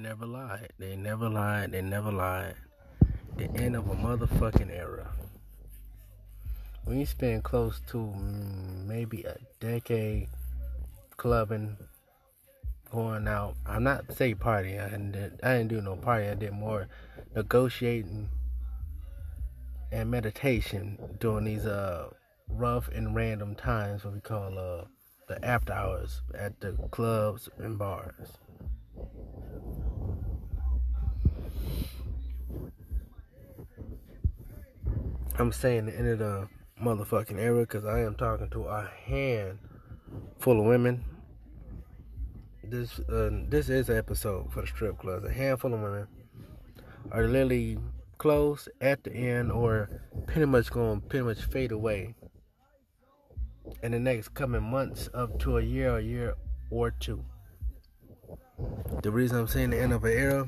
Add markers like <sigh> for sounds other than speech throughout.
never lied. They never lied. They never lied. The end of a motherfucking era. We you spend close to mm, maybe a decade clubbing, going out. I'm not say party. I didn't. I didn't do no party. I did more negotiating and meditation during these uh rough and random times. What we call uh the after hours at the clubs and bars. I'm saying the end of the motherfucking era because I am talking to a hand full of women. This uh, this is an episode for the strip clubs. A handful of women are literally close at the end or pretty much going pretty much fade away in the next coming months up to a year, a year or two. The reason I'm saying the end of an era,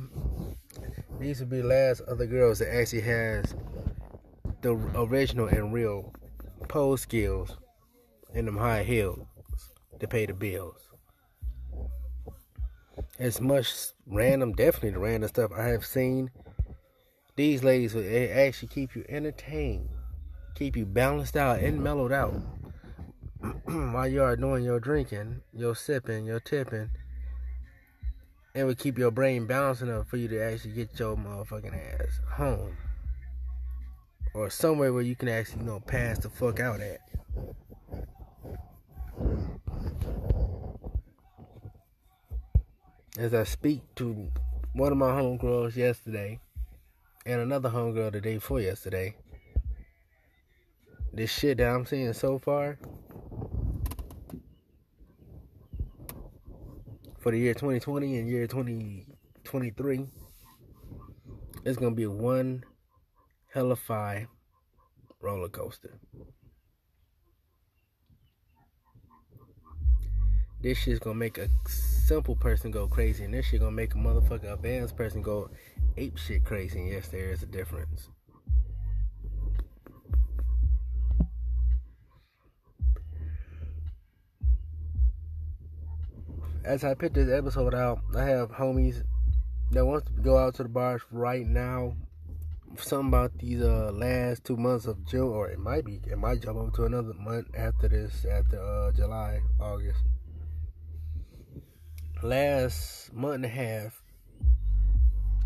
these would be the last other girls that actually has the original and real pole skills in them high heels to pay the bills. As much random, definitely the random stuff I have seen, these ladies will actually keep you entertained, keep you balanced out and mellowed out <clears throat> while you are doing your drinking, your sipping, your tipping. It would keep your brain balanced enough for you to actually get your motherfucking ass home or somewhere where you can actually, you know, pass the fuck out at. As I speak to one of my homegirls yesterday and another homegirl the day before yesterday, this shit that I'm seeing so far for the year 2020 and year 2023 it's gonna be one hellify roller coaster. This shit's gonna make a simple person go crazy, and this shit gonna make a motherfucker advanced person go ape shit crazy. And yes, there is a difference. As I put this episode out, I have homies that wants to go out to the bars right now something about these uh last two months of June, or it might be, it might jump over to another month after this, after uh July, August. Last month and a half,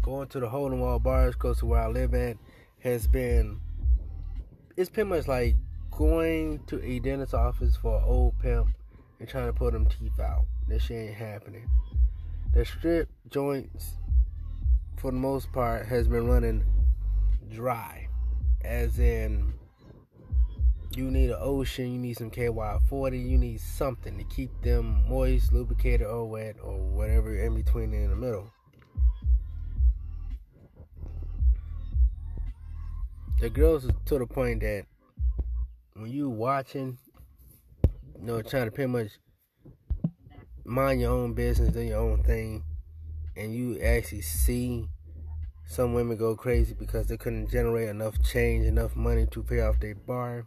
going to the hole in wall bars close to where I live at has been. It's pretty much like going to a dentist office for an old pimp and trying to pull them teeth out. That shit ain't happening. The strip joints, for the most part, has been running dry. As in, you need an ocean, you need some KY40, you need something to keep them moist, lubricated, or wet, or whatever in between in the middle. The girls to the point that when you watching, you know, trying to pretty much mind your own business, do your own thing, and you actually see some women go crazy because they couldn't generate enough change, enough money to pay off their bar.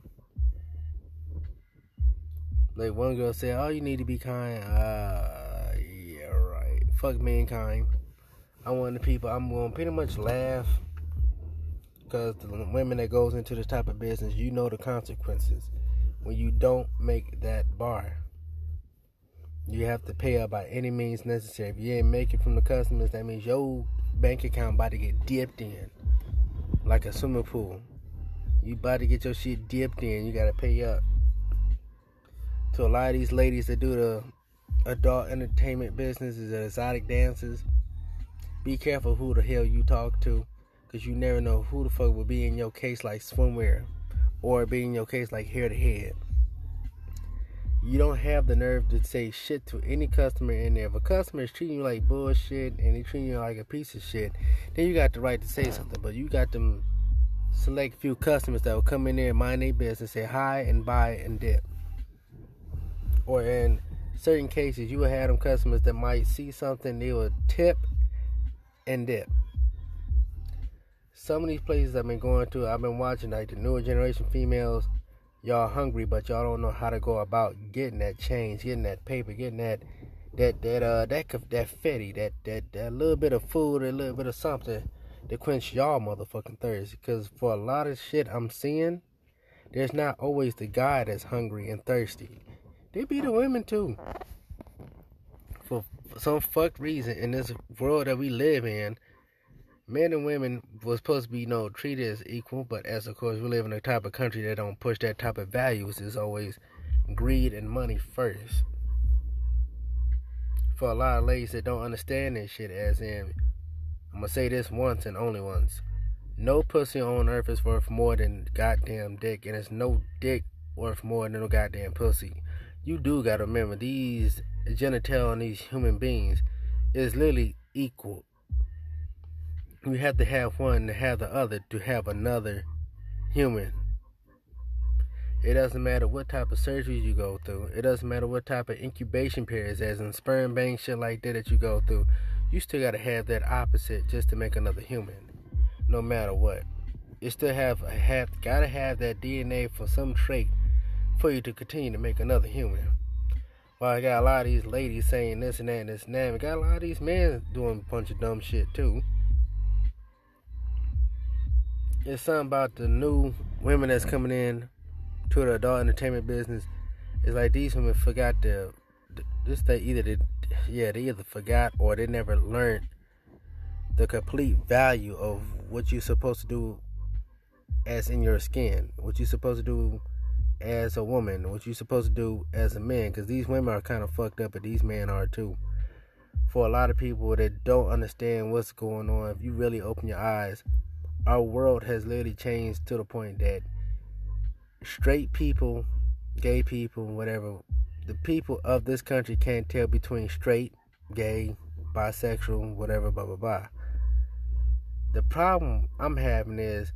Like one girl said, "Oh, you need to be kind." Uh, yeah, right. Fuck mankind. I want the people. I'm gonna pretty much laugh because the women that goes into this type of business, you know the consequences when you don't make that bar. You have to pay up by any means necessary. If you ain't making from the customers, that means your bank account about to get dipped in like a swimming pool. You about to get your shit dipped in. You gotta pay up. To a lot of these ladies that do the adult entertainment businesses, the exotic dances, be careful who the hell you talk to, cause you never know who the fuck will be in your case like swimwear, or be in your case like hair to head you don't have the nerve to say shit to any customer in there. If a customer is treating you like bullshit and they treating you like a piece of shit, then you got the right to say something. But you got them select few customers that will come in there and mind their business, say hi and buy and dip. Or in certain cases, you will have them customers that might see something, they will tip and dip. Some of these places I've been going to, I've been watching like the newer generation females y'all hungry, but y'all don't know how to go about getting that change, getting that paper, getting that that that uh that that fatty, that that that little bit of food, a little bit of something to quench y'all motherfucking thirst. Because for a lot of shit I'm seeing, there's not always the guy that's hungry and thirsty. They be the women too. For some fucked reason in this world that we live in, men and women was supposed to be you know treated as equal, but as of course we live in a type of country that don't push that type of values, is always greed and money first. For a lot of ladies that don't understand this shit, as in, I'm gonna say this once and only once. No pussy on earth is worth more than goddamn dick, and it's no dick worth more than no goddamn pussy. You do gotta remember these genital and these human beings is literally equal. You have to have one to have the other to have another human. It doesn't matter what type of surgeries you go through. It doesn't matter what type of incubation periods, as in sperm bank shit like that that you go through. You still gotta have that opposite just to make another human no matter what. You still have have gotta have that DNA for some trait for you to continue to make another human. Well, I got a lot of these ladies saying this and that and this and that. We got a lot of these men doing a bunch of dumb shit too. It's something about the new women that's coming in to the adult entertainment business. It's like these women forgot to this they either did yeah, they either forgot or they never learned the complete value of what you're supposed to do as in your skin, what you're supposed to do as a woman, what you're supposed to do as a man, because these women are kind of fucked up, but these men are too. For a lot of people that don't understand what's going on, if you really open your eyes, our world has literally changed to the point that straight people, gay people, whatever, the people of this country can't tell between straight, gay, bisexual, whatever, blah, blah, blah. The problem I'm having is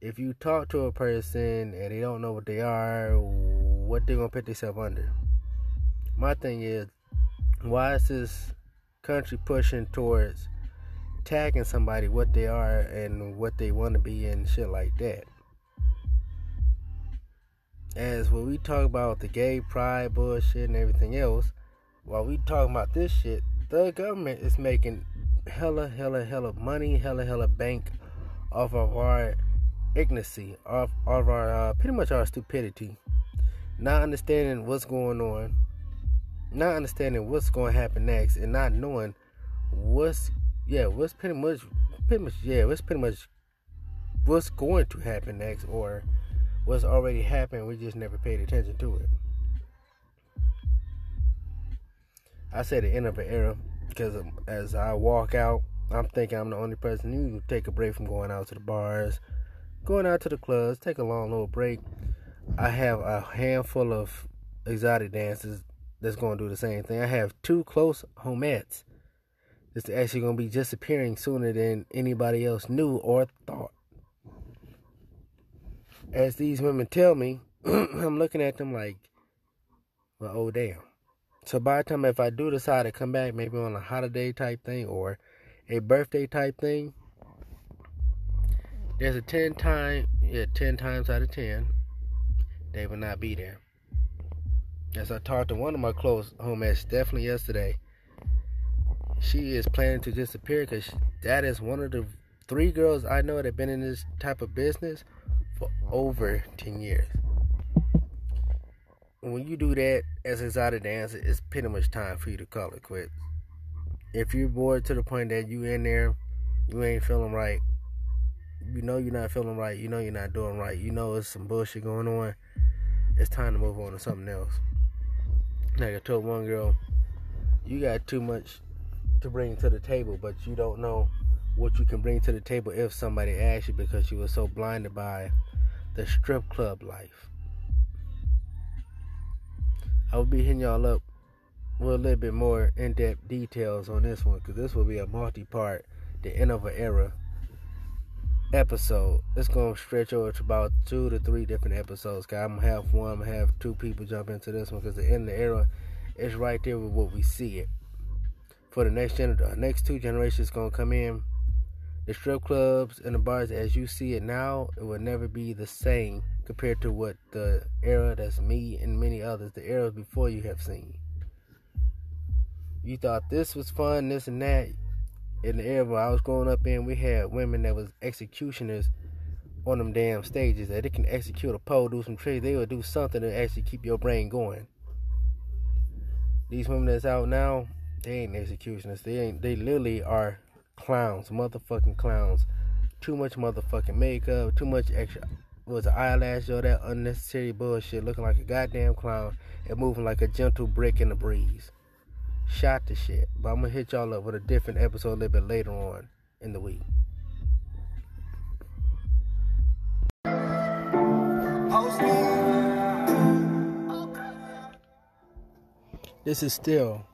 if you talk to a person and they don't know what they are, what they're gonna put themselves under. My thing is, why is this country pushing towards tagging somebody what they are and what they want to be and shit like that? As when we talk about the gay pride bullshit and everything else, while we talk about this shit, the government is making hella, hella, hella money, hella, hella bank off of our ignorancy, off, of our, uh, pretty much our stupidity. Not understanding what's going on, not understanding what's going to happen next, and not knowing what's, yeah, what's pretty much, pretty much, yeah, what's pretty much what's going to happen next, or what's already happened. We just never paid attention to it. I say the end of an era because as I walk out, I'm thinking I'm the only person who take a break from going out to the bars, going out to the clubs, take a long little break. I have a handful of exotic dancers that's going to do the same thing. I have two close homettes that's actually going to be disappearing sooner than anybody else knew or thought. As these women tell me, <clears throat> I'm looking at them like, well, oh damn. So by the time if I do decide to come back, maybe on a holiday type thing or a birthday type thing, there's a ten time, yeah, ten times out of ten, they will not be there. As I talked to one of my close homies definitely yesterday, she is planning to disappear because that is one of the three girls I know that have been in this type of business for over ten years when you do that as exotic dancer, it's pretty much time for you to call it quits. If you're bored to the point that you in there, you ain't feeling right, you know you're not feeling right, you know you're not doing right, you know it's some bullshit going on, it's time to move on to something else. Like I told one girl, you got too much to bring to the table, but you don't know what you can bring to the table if somebody asks you because you were so blinded by the strip club life. I will be hitting y'all up with a little bit more in-depth details on this one because this will be a multi-part, the end of an era episode. It's gonna stretch over to about two to three different episodes. Cause I'm gonna have one, I'm gonna have two people jump into this one because the end of the era is right there with what we see it. For the next gen, uh, next two generations gonna come in. The strip clubs and the bars as you see it now, it will never be the same compared to what the era that's me and many others, the era before you have seen. You thought this was fun, this and that. In the era I was growing up in, we had women that was executioners on them damn stages. That they can execute a pole, do some tricks. They would do something to actually keep your brain going. These women that's out now, they ain't executioners. They ain't. They literally are clowns, motherfucking clowns. Too much motherfucking makeup, too much extra was an eyelash or that unnecessary bullshit, looking like a goddamn clown and moving like a gentle brick in the breeze. Shot the shit. But I'm gonna hit y'all up with a different episode a little bit later on in the week. This is still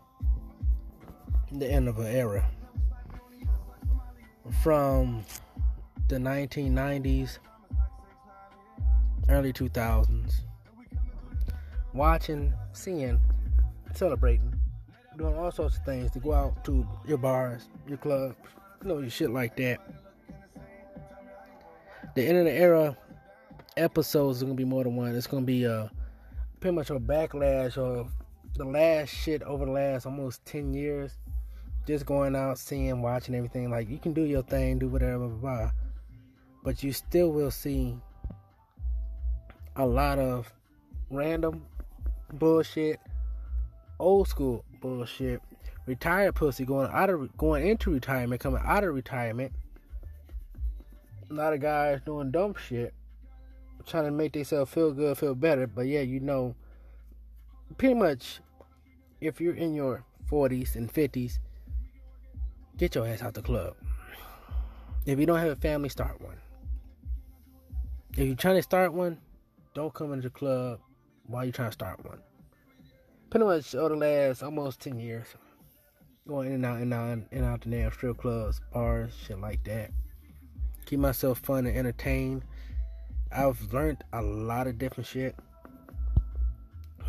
the end of an era. From the 1990s, early 2000s, watching, seeing, celebrating, doing all sorts of things to go out to your bars, your clubs, you know, your shit like that. The end of the era episodes are gonna be more than one. It's gonna be uh pretty much a backlash of the last shit over the last almost ten years. Just going out, seeing, watching everything. Like you can do your thing, do whatever, blah, blah, blah. but you still will see a lot of random bullshit, old school bullshit, retired pussy going out of going into retirement, coming out of retirement. A lot of guys doing dumb shit, trying to make themselves feel good, feel better. But yeah, you know, pretty much, if you're in your 40s and 50s, get your ass out the club. If you don't have a family, start one. If you're trying to start one, don't come into the club while you're trying to start one. Pretty much over the last almost 10 years, going in and out and out and out the damn strip clubs, bars, shit like that. Keep myself fun and entertained. I've learned a lot of different shit.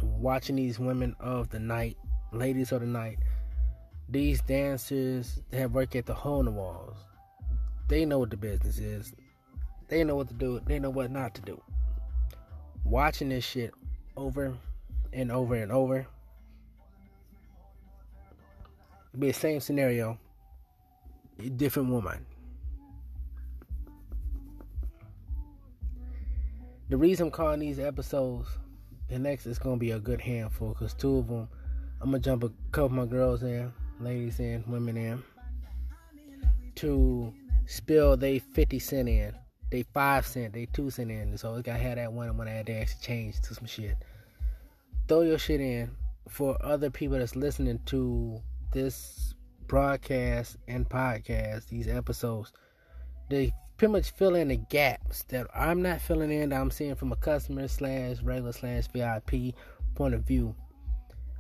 Watching these women of the night, ladies of the night, these dancers that work at the hole in the walls. They know what the business is. They know what to do. They know what not to do. Watching this shit over and over and over. It'd be the same scenario, different woman. The reason I'm calling these episodes, the next is gonna be a good handful, cause two of them, I'm gonna jump a couple of my girls in, ladies in, women in, to spill they 50 cent in, they 5 cent, they 2 cent in. So I have that one when I had to actually change to some shit. Throw your shit in for other people that's listening to this broadcast and podcast, these episodes. They pretty much fill in the gaps that I'm not filling in that I'm seeing from a customer slash regular slash VIP point of view.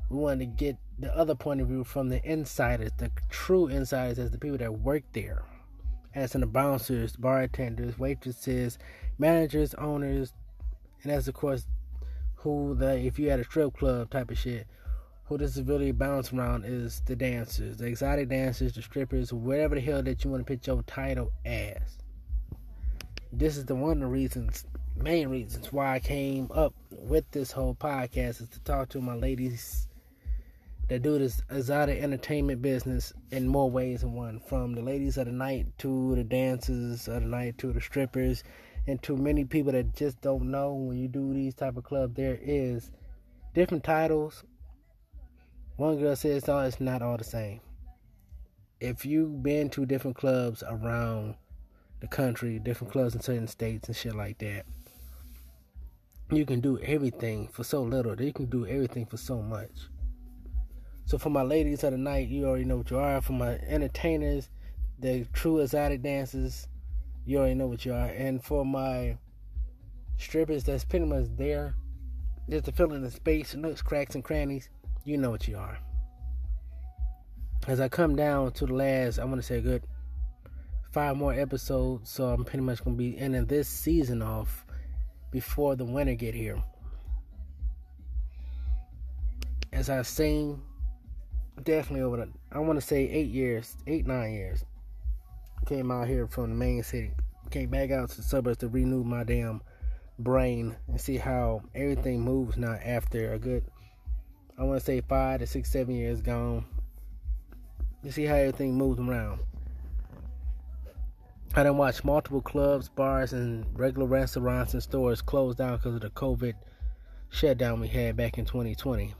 We want to get the other point of view from the insiders, the true insiders, as the people that work there, as in the bouncers, bartenders, waitresses, managers, owners, and as of course, who the if you had a strip club type of shit, who this is really bounce around is the dancers, the exotic dancers, the strippers, whatever the hell that you want to put your title as. This is the one of the reasons, main reasons why I came up with this whole podcast is to talk to my ladies that do this exotic entertainment business in more ways than one. From the ladies of the night to the dancers of the night to the strippers and to many people that just don't know when you do these type of clubs there is different titles. One girl says oh it's not all the same. If you've been to different clubs around the country, different clubs in certain states and shit like that. You can do everything for so little. You can do everything for so much. So for my ladies of the night, you already know what you are. For my entertainers, the true exotic dancers, you already know what you are. And for my strippers that's pretty much there, just to fill in the space, nooks, cracks, and crannies, you know what you are. As I come down to the last, I want to say good five more episodes, so I'm pretty much gonna be ending this season off before the winter get here. As I've seen, definitely over the I want to say eight years, eight nine years. Came out here from the main city, came back out to the suburbs to renew my damn brain and see how everything moves now after a good, I want to say five to six, seven years gone You see how everything moves around. I done watched multiple clubs, bars, and regular restaurants and stores close down because of the COVID shutdown we had back in 2020.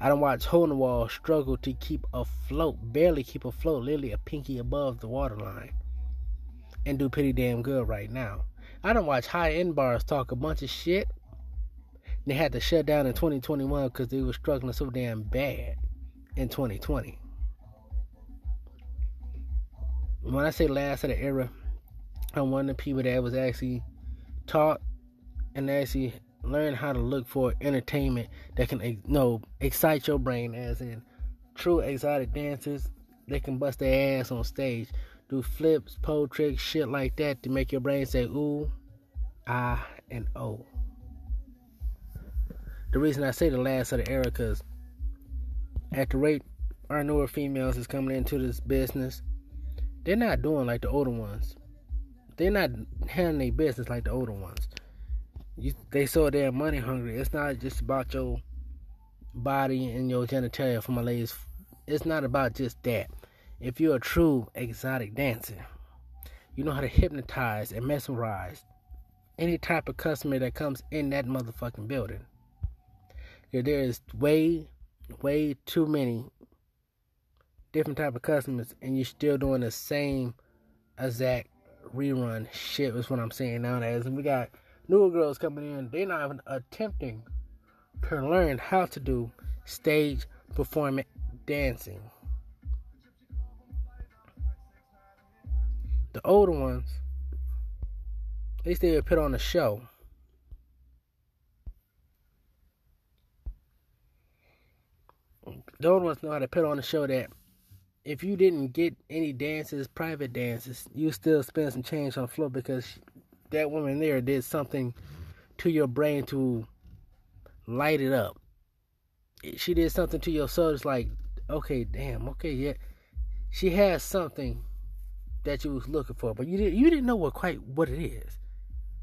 I don't watch Wall struggle to keep afloat, barely keep afloat, literally a pinky above the waterline, and do pretty damn good right now. I don't watch high end bars talk a bunch of shit. They had to shut down in 2021 because they were struggling so damn bad in 2020 when I say last of the era, I'm one of the people that was actually taught and actually learn how to look for entertainment that can you know, excite your brain, as in true exotic dancers. They can bust their ass on stage, do flips, pole tricks, shit like that to make your brain say ooh, ah, and oh. The reason I say the last of the era, because at the rate our newer females is coming into this business, they're not doing like the older ones. They're not handling their business like the older ones. You, they so damn money hungry. It's not just about your body and your genitalia for my ladies. It's not about just that. If you're a true exotic dancer, you know how to hypnotize and mesmerize any type of customer that comes in that motherfucking building. There is way, way too many different type of customers and you're still doing the same exact rerun shit is what I'm saying nowadays. And we got newer girls coming in, they're not even attempting to learn how to do stage performance dancing. The older ones, at least they would put on a show. The older ones know how to put on a show that if you didn't get any dances, private dances, you still spend some change on the floor because that woman there did something to your brain to light it up. She did something to your soul. It's like, okay, damn, okay, yeah. She has something that you was looking for, but you didn't you didn't know what quite what it is,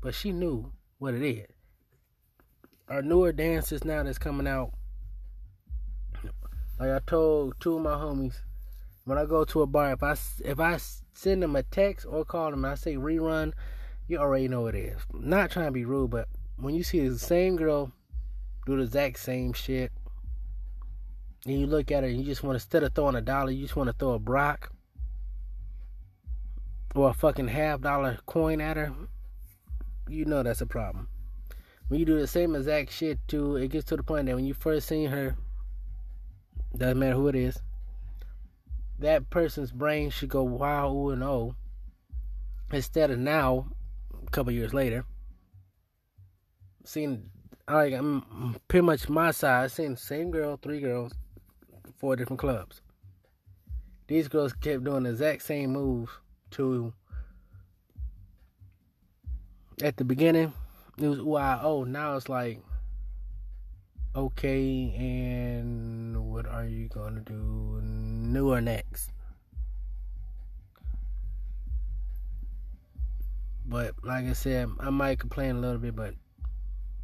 but she knew what it is. Our newer dancers now that's coming out, like I told two of my homies when I go to a bar, if I if I send them a text or call them I say rerun, you already know it is. not trying to be rude, but when you see the same girl do the exact same shit, and you look at her and you just want to, instead of throwing a dollar, you just want to throw a Brock or a fucking half dollar coin at her, you know that's a problem. When you do the same exact shit too, it gets to the point that when you first seen her, doesn't matter who it is, that person's brain should go wow, and oh. Instead of now, couple years later, seeing like I'm pretty much my size, seeing the same girl, three girls, four different clubs. These girls kept doing the exact same moves to at the beginning it was wow oh now it's like okay and what are you gonna do newer next. But like I said, I might complain a little bit, but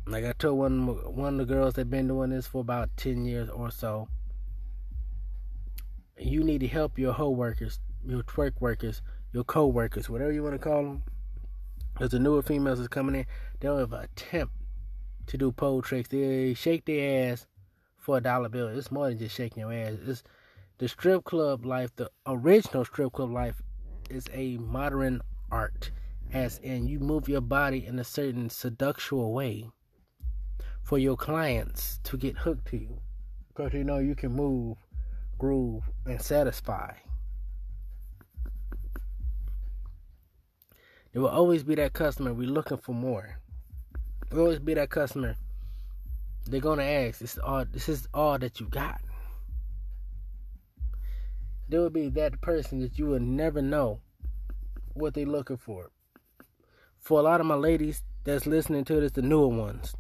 like I told one one of the girls that been doing this for about ten years or so, you need to help your hoe workers, your twerk workers, your co-workers, whatever you want to call them. As the newer females is coming in, they don't even attempt to do pole tricks. They shake their ass for a dollar bill. It's more than just shaking your ass. It's the strip club life, the original strip club life, is a modern art, as in you move your body in a certain seductual way for your clients to get hooked to you. Because you know you can move, groove, and satisfy. There will always be that customer we're looking for more. There will always be that customer. They're gonna ask, "This is all. This is all that you got." there will be that person that you will never know what they're looking for. For a lot of my ladies that's listening to this, the newer ones,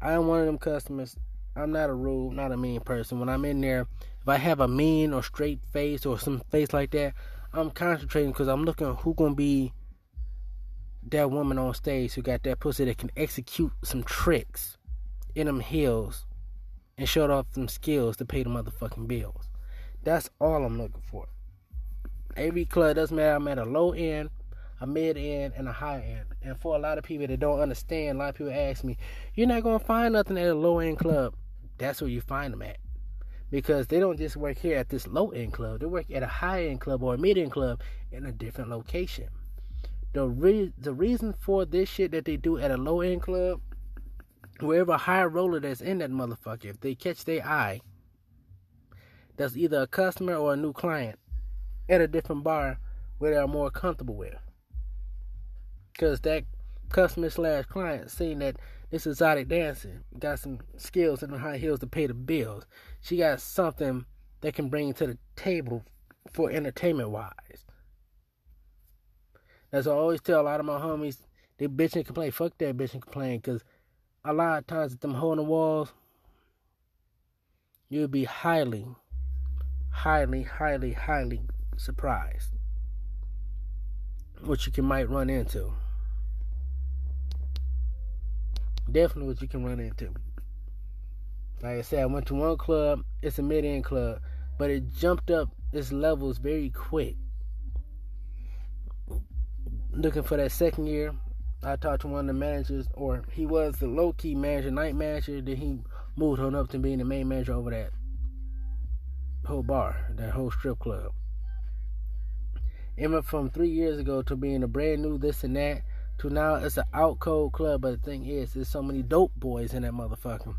I am one of them customers. I'm not a rude, not a mean person. When I'm in there, if I have a mean or straight face or some face like that, I'm concentrating because I'm looking who gonna be that woman on stage who got that pussy that can execute some tricks in them heels and show off some skills to pay the motherfucking bills. That's all I'm looking for. Every club doesn't matter. I'm at a low end, a mid end, and a high end. And for a lot of people that don't understand, a lot of people ask me, "You're not gonna find nothing at a low end club." That's where you find them at, because they don't just work here at this low end club. They work at a high end club or a mid end club in a different location. The re- the reason for this shit that they do at a low end club, wherever high roller that's in that motherfucker, if they catch their eye, that's either a customer or a new client at a different bar where they're more comfortable with. Because that customer slash client seeing that this exotic dancer got some skills and high heels to pay the bills. She got something that can bring to the table for entertainment wise. What I always tell a lot of my homies. They bitch and complain. Fuck that bitch and complain. Because a lot of times at them hole in the walls, you'll be highly, highly, highly, highly surprised what you can might run into. Definitely what you can run into. Like I said, I went to one club, it's a mid end club, but it jumped up its levels very quick. Looking for that second year, I talked to one of the managers, or he was the low key manager, night manager, then he moved on up to being the main manager over that whole bar, that whole strip club. It went from three years ago to being a brand new this and that to now it's an out cold club. But the thing is, there's so many dope boys in that motherfucker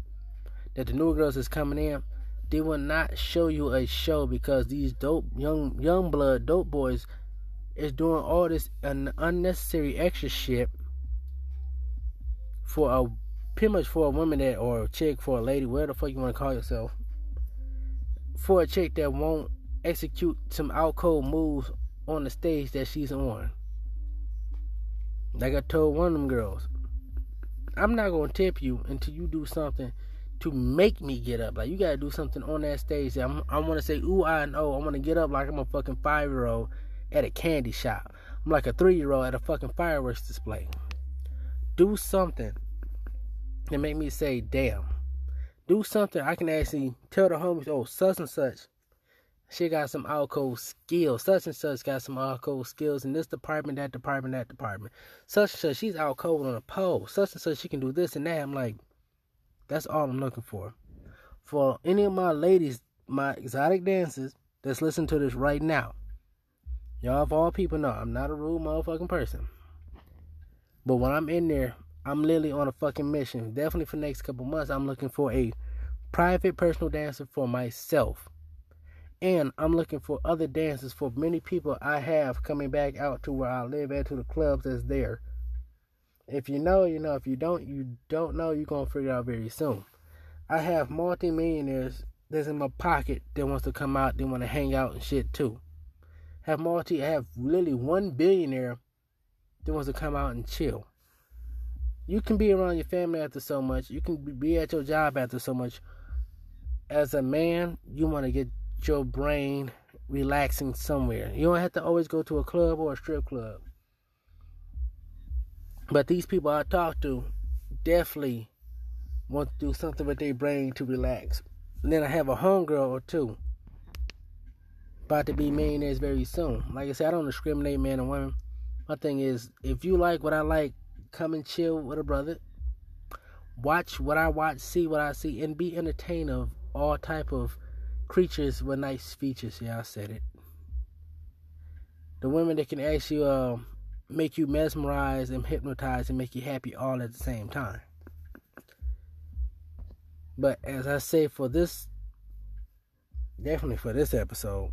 that the new girls is coming in. They will not show you a show because these dope young young blood dope boys is doing all this un- unnecessary extra shit for a pretty much for a woman that or a chick for a lady, whatever the fuck you want to call yourself, for a chick that won't execute some out cold moves on the stage that she's on. Like I told one of them girls, I'm not gonna tip you until you do something to make me get up. Like you gotta do something on that stage. That I'm, I want to say ooh I know. I want to get up like I'm a fucking five year old at a candy shop. I'm like a three year old at a fucking fireworks display. Do something that make me say damn. Do something I can actually tell the homies, oh such and such she got some alcohol skills. Such and such got some alcohol skills in this department, that department, that department. Such and such, she's out cold on a pole. Such and such, she can do this and that. I'm like, that's all I'm looking for. For any of my ladies, my exotic dancers that's listening to this right now, y'all, of all people know, I'm not a rude motherfucking person. But when I'm in there, I'm literally on a fucking mission. Definitely for the next couple months, I'm looking for a private personal dancer for myself and I'm looking for other dances for many people I have coming back out to where I live at to the clubs that's there. If you know, you know. If you don't, you don't know. You're gonna figure out very soon. I have multi-millionaires that's in my pocket that wants to come out. They want to hang out and shit too. Have multi. I have literally one billionaire that wants to come out and chill. You can be around your family after so much. You can be at your job after so much. As a man, you want to get your brain relaxing somewhere. You don't have to always go to a club or a strip club. But these people I talk to definitely want to do something with their brain to relax. And then I have a homegirl or two about to be millionaires very soon. Like I said, I don't discriminate man and woman. My thing is, if you like what I like, come and chill with a brother. Watch what I watch, see what I see, and be entertained of all type of creatures with nice features. Yeah, I said it. The women that can actually uh, make you mesmerize and hypnotize and make you happy all at the same time. But as I say for this, definitely for this episode,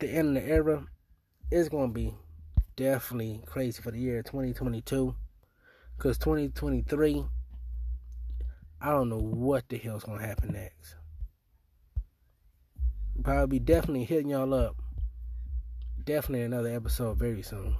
the end of the era is going to be definitely crazy for the year 2022. Because 2023, I don't know what the hell's going to happen next probably be definitely hitting y'all up. Definitely another episode very soon.